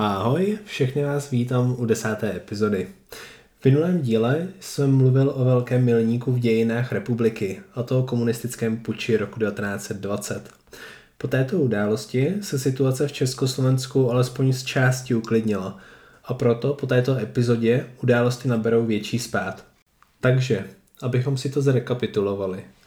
Ahoj, všechny vás vítám u desáté epizody. V minulém díle jsem mluvil o velkém milníku v dějinách republiky, a to o komunistickém puči roku 1920. Po této události se situace v Československu alespoň z části uklidnila a proto po této epizodě události naberou větší spát. Takže, abychom si to zrekapitulovali –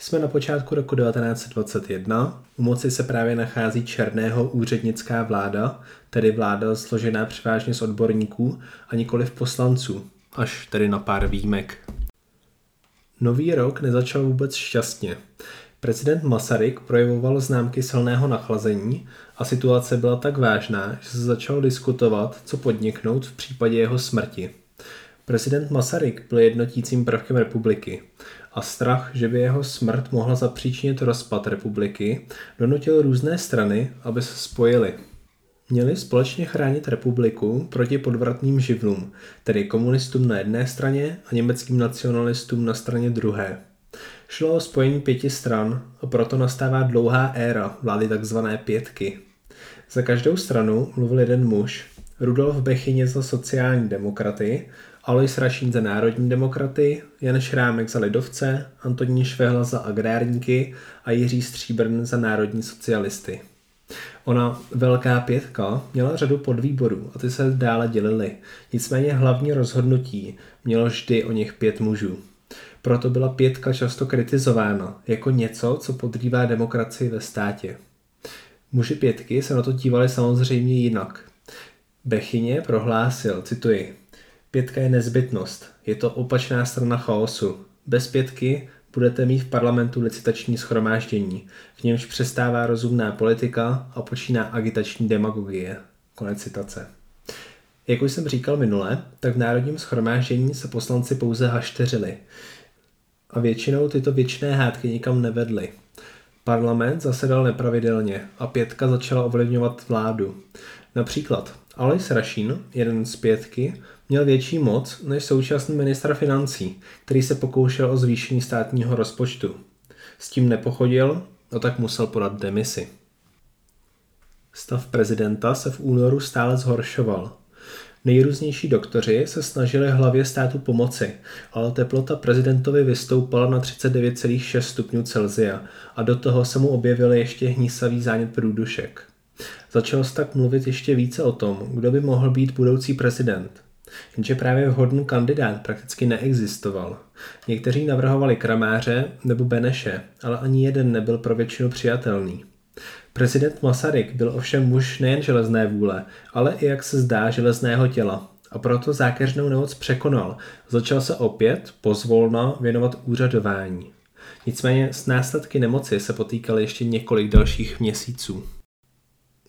jsme na počátku roku 1921. U moci se právě nachází černého úřednická vláda, tedy vláda složená převážně z odborníků a nikoli v poslanců, až tedy na pár výjimek. Nový rok nezačal vůbec šťastně. Prezident Masaryk projevoval známky silného nachlazení a situace byla tak vážná, že se začalo diskutovat, co podniknout v případě jeho smrti. Prezident Masaryk byl jednotícím prvkem republiky a strach, že by jeho smrt mohla zapříčinit rozpad republiky, donutil různé strany, aby se spojily. Měli společně chránit republiku proti podvratným živlům, tedy komunistům na jedné straně a německým nacionalistům na straně druhé. Šlo o spojení pěti stran a proto nastává dlouhá éra vlády tzv. pětky. Za každou stranu mluvil jeden muž, Rudolf Bechyně za sociální demokraty Alois Rašín za národní demokraty, Jan Šrámek za lidovce, Antonín Švehla za agrárníky a Jiří Stříbrn za národní socialisty. Ona Velká pětka měla řadu podvýborů a ty se dále dělily. Nicméně hlavní rozhodnutí mělo vždy o nich pět mužů. Proto byla pětka často kritizována jako něco, co podrývá demokracii ve státě. Muži pětky se na to dívali samozřejmě jinak. Bechyně prohlásil, cituji, Pětka je nezbytnost. Je to opačná strana chaosu. Bez pětky budete mít v parlamentu licitační schromáždění, v němž přestává rozumná politika a počíná agitační demagogie. Konec citace. Jak už jsem říkal minule, tak v národním schromáždění se poslanci pouze hašteřili. A většinou tyto věčné hádky nikam nevedly. Parlament zasedal nepravidelně a pětka začala ovlivňovat vládu. Například Alois Rašín, jeden z pětky, měl větší moc než současný ministr financí, který se pokoušel o zvýšení státního rozpočtu. S tím nepochodil, a tak musel podat demisi. Stav prezidenta se v únoru stále zhoršoval. Nejrůznější doktoři se snažili hlavě státu pomoci, ale teplota prezidentovi vystoupala na 39,6 stupňů Celsia a do toho se mu objevil ještě hnísavý zánět průdušek. Začal se tak mluvit ještě více o tom, kdo by mohl být budoucí prezident – jenže právě vhodný kandidát prakticky neexistoval. Někteří navrhovali Kramáře nebo Beneše, ale ani jeden nebyl pro většinu přijatelný. Prezident Masaryk byl ovšem muž nejen železné vůle, ale i jak se zdá železného těla a proto zákeřnou nemoc překonal. Začal se opět pozvolna věnovat úřadování. Nicméně s následky nemoci se potýkal ještě několik dalších měsíců.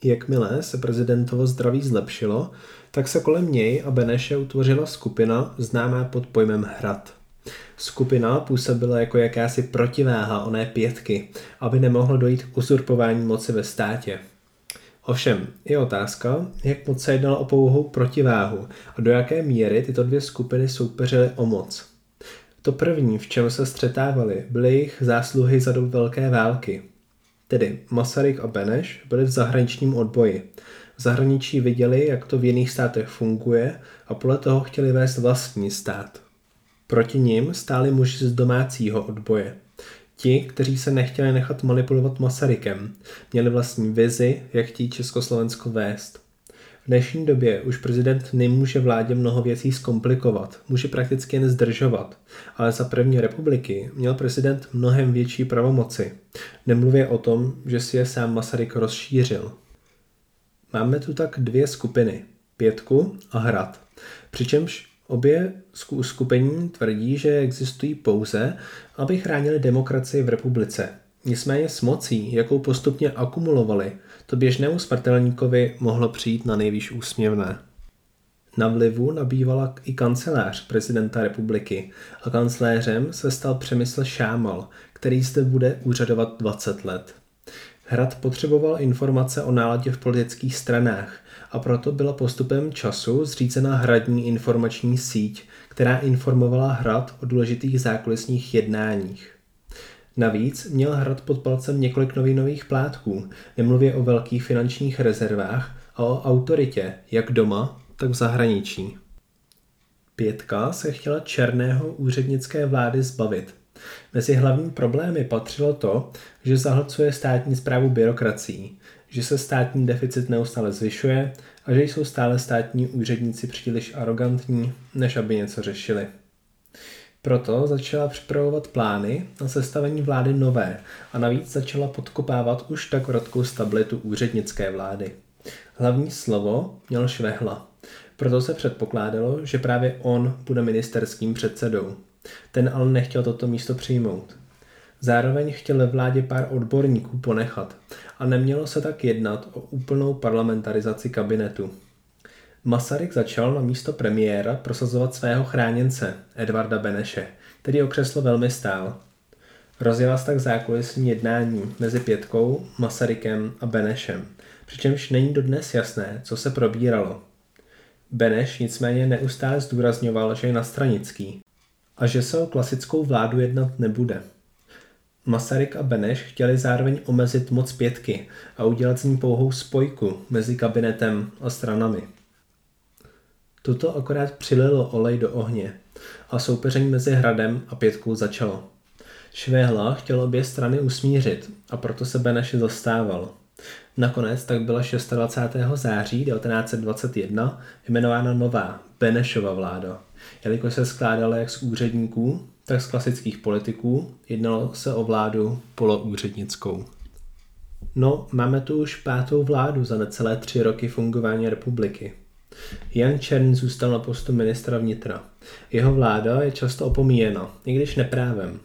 Jakmile se prezidentovo zdraví zlepšilo, tak se kolem něj a Beneše utvořila skupina známá pod pojmem Hrad. Skupina působila jako jakási protiváha oné pětky, aby nemohlo dojít k uzurpování moci ve státě. Ovšem, je otázka, jak moc se jednalo o pouhou protiváhu a do jaké míry tyto dvě skupiny soupeřily o moc. To první, v čem se střetávali, byly jejich zásluhy za dobu Velké války. Tedy Masaryk a Beneš byli v zahraničním odboji. V zahraničí viděli, jak to v jiných státech funguje a podle toho chtěli vést vlastní stát. Proti nim stáli muži z domácího odboje. Ti, kteří se nechtěli nechat manipulovat Masarykem, měli vlastní vizi, jak chtějí Československo vést. V dnešní době už prezident nemůže vládě mnoho věcí zkomplikovat, může prakticky jen zdržovat, ale za první republiky měl prezident mnohem větší pravomoci. Nemluvě o tom, že si je sám Masaryk rozšířil. Máme tu tak dvě skupiny, pětku a hrad. Přičemž obě skupení tvrdí, že existují pouze, aby chránili demokracii v republice. Nicméně s mocí, jakou postupně akumulovali, to běžnému smrtelníkovi mohlo přijít na nejvýš úsměvné. Na vlivu nabývala i kancelář prezidenta republiky a kancléřem se stal Přemysl Šámal, který zde bude úřadovat 20 let. Hrad potřeboval informace o náladě v politických stranách a proto byla postupem času zřízena hradní informační síť, která informovala hrad o důležitých zákulisních jednáních. Navíc měl hrad pod palcem několik novinových plátků, nemluvě o velkých finančních rezervách a o autoritě jak doma, tak v zahraničí. Pětka se chtěla černého úřednické vlády zbavit. Mezi hlavní problémy patřilo to, že zahlcuje státní zprávu byrokracií, že se státní deficit neustále zvyšuje a že jsou stále státní úředníci příliš arrogantní, než aby něco řešili. Proto začala připravovat plány na sestavení vlády nové a navíc začala podkopávat už tak rodkou stabilitu úřednické vlády. Hlavní slovo měl Švehla. Proto se předpokládalo, že právě on bude ministerským předsedou. Ten ale nechtěl toto místo přijmout. Zároveň chtěl ve vládě pár odborníků ponechat a nemělo se tak jednat o úplnou parlamentarizaci kabinetu. Masaryk začal na místo premiéra prosazovat svého chráněnce, Edvarda Beneše, který o křeslo velmi stál. Rozjela se tak zákulisní jednání mezi Pětkou, Masarykem a Benešem, přičemž není dodnes jasné, co se probíralo. Beneš nicméně neustále zdůrazňoval, že je nastranický a že se o klasickou vládu jednat nebude. Masaryk a Beneš chtěli zároveň omezit moc pětky a udělat z ní pouhou spojku mezi kabinetem a stranami. Toto akorát přililo olej do ohně a soupeření mezi hradem a pětkou začalo. Švéhla chtěl obě strany usmířit a proto se Beneš dostával. Nakonec tak byla 26. září 1921 jmenována nová Benešova vláda, jelikož se skládala jak z úředníků, tak z klasických politiků, jednalo se o vládu poloúřednickou. No, máme tu už pátou vládu za necelé tři roky fungování republiky. Jan Čern zůstal na postu ministra vnitra. Jeho vláda je často opomíjena, i když neprávem.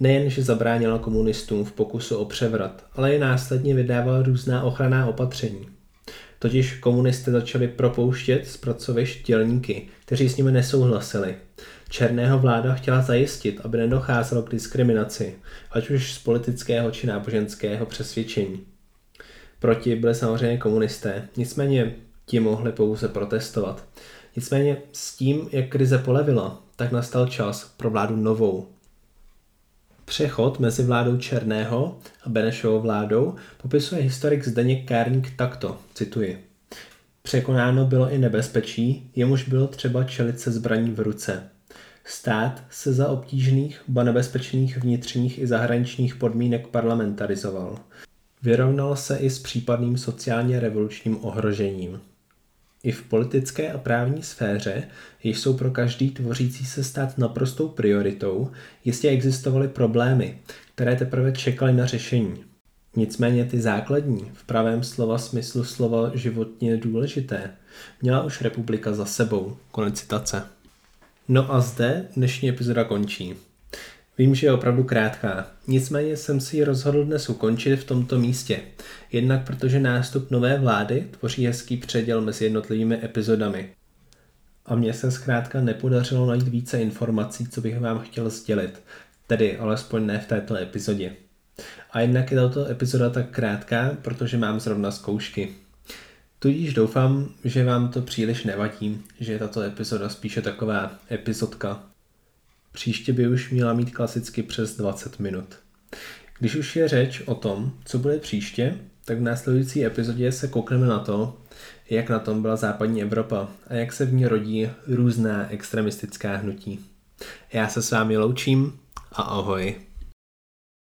Nejen, že zabránila komunistům v pokusu o převrat, ale i následně vydávala různá ochranná opatření. Totiž komunisté začali propouštět z pracovišť dělníky, kteří s nimi nesouhlasili. Černého vláda chtěla zajistit, aby nedocházelo k diskriminaci, ať už z politického či náboženského přesvědčení. Proti byli samozřejmě komunisté, nicméně ti mohli pouze protestovat. Nicméně s tím, jak krize polevila, tak nastal čas pro vládu novou. Přechod mezi vládou Černého a Benešovou vládou popisuje historik Zdeněk Kárník takto, cituji. Překonáno bylo i nebezpečí, jemuž bylo třeba čelit se zbraní v ruce. Stát se za obtížných, ba nebezpečných vnitřních i zahraničních podmínek parlamentarizoval. Vyrovnal se i s případným sociálně revolučním ohrožením. I v politické a právní sféře, jež jsou pro každý tvořící se stát naprostou prioritou, jistě existovaly problémy, které teprve čekaly na řešení. Nicméně ty základní, v pravém slova smyslu slova životně důležité, měla už republika za sebou. Konec citace. No a zde dnešní epizoda končí. Vím, že je opravdu krátká, nicméně jsem si ji rozhodl dnes ukončit v tomto místě. Jednak protože nástup nové vlády tvoří hezký předěl mezi jednotlivými epizodami. A mně se zkrátka nepodařilo najít více informací, co bych vám chtěl sdělit, tedy alespoň ne v této epizodě. A jednak je tato epizoda tak krátká, protože mám zrovna zkoušky. Tudíž doufám, že vám to příliš nevadí, že je tato epizoda spíše taková epizodka Příště by už měla mít klasicky přes 20 minut. Když už je řeč o tom, co bude příště, tak v následující epizodě se koukneme na to, jak na tom byla západní Evropa a jak se v ní rodí různá extremistická hnutí. Já se s vámi loučím a ahoj.